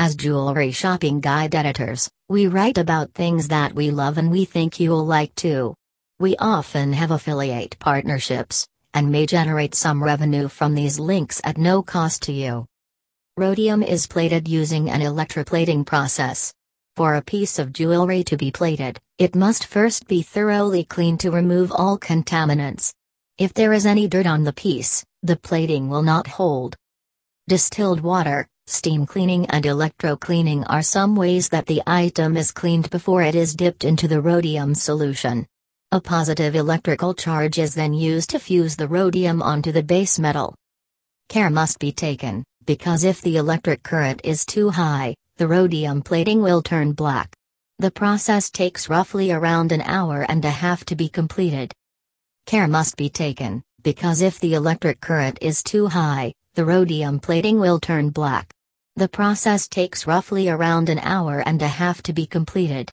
As jewelry shopping guide editors, we write about things that we love and we think you'll like too. We often have affiliate partnerships, and may generate some revenue from these links at no cost to you. Rhodium is plated using an electroplating process. For a piece of jewelry to be plated, it must first be thoroughly cleaned to remove all contaminants. If there is any dirt on the piece, the plating will not hold. Distilled water, Steam cleaning and electro-cleaning are some ways that the item is cleaned before it is dipped into the rhodium solution. A positive electrical charge is then used to fuse the rhodium onto the base metal. Care must be taken, because if the electric current is too high, the rhodium plating will turn black. The process takes roughly around an hour and a half to be completed. Care must be taken, because if the electric current is too high, the rhodium plating will turn black. The process takes roughly around an hour and a half to be completed.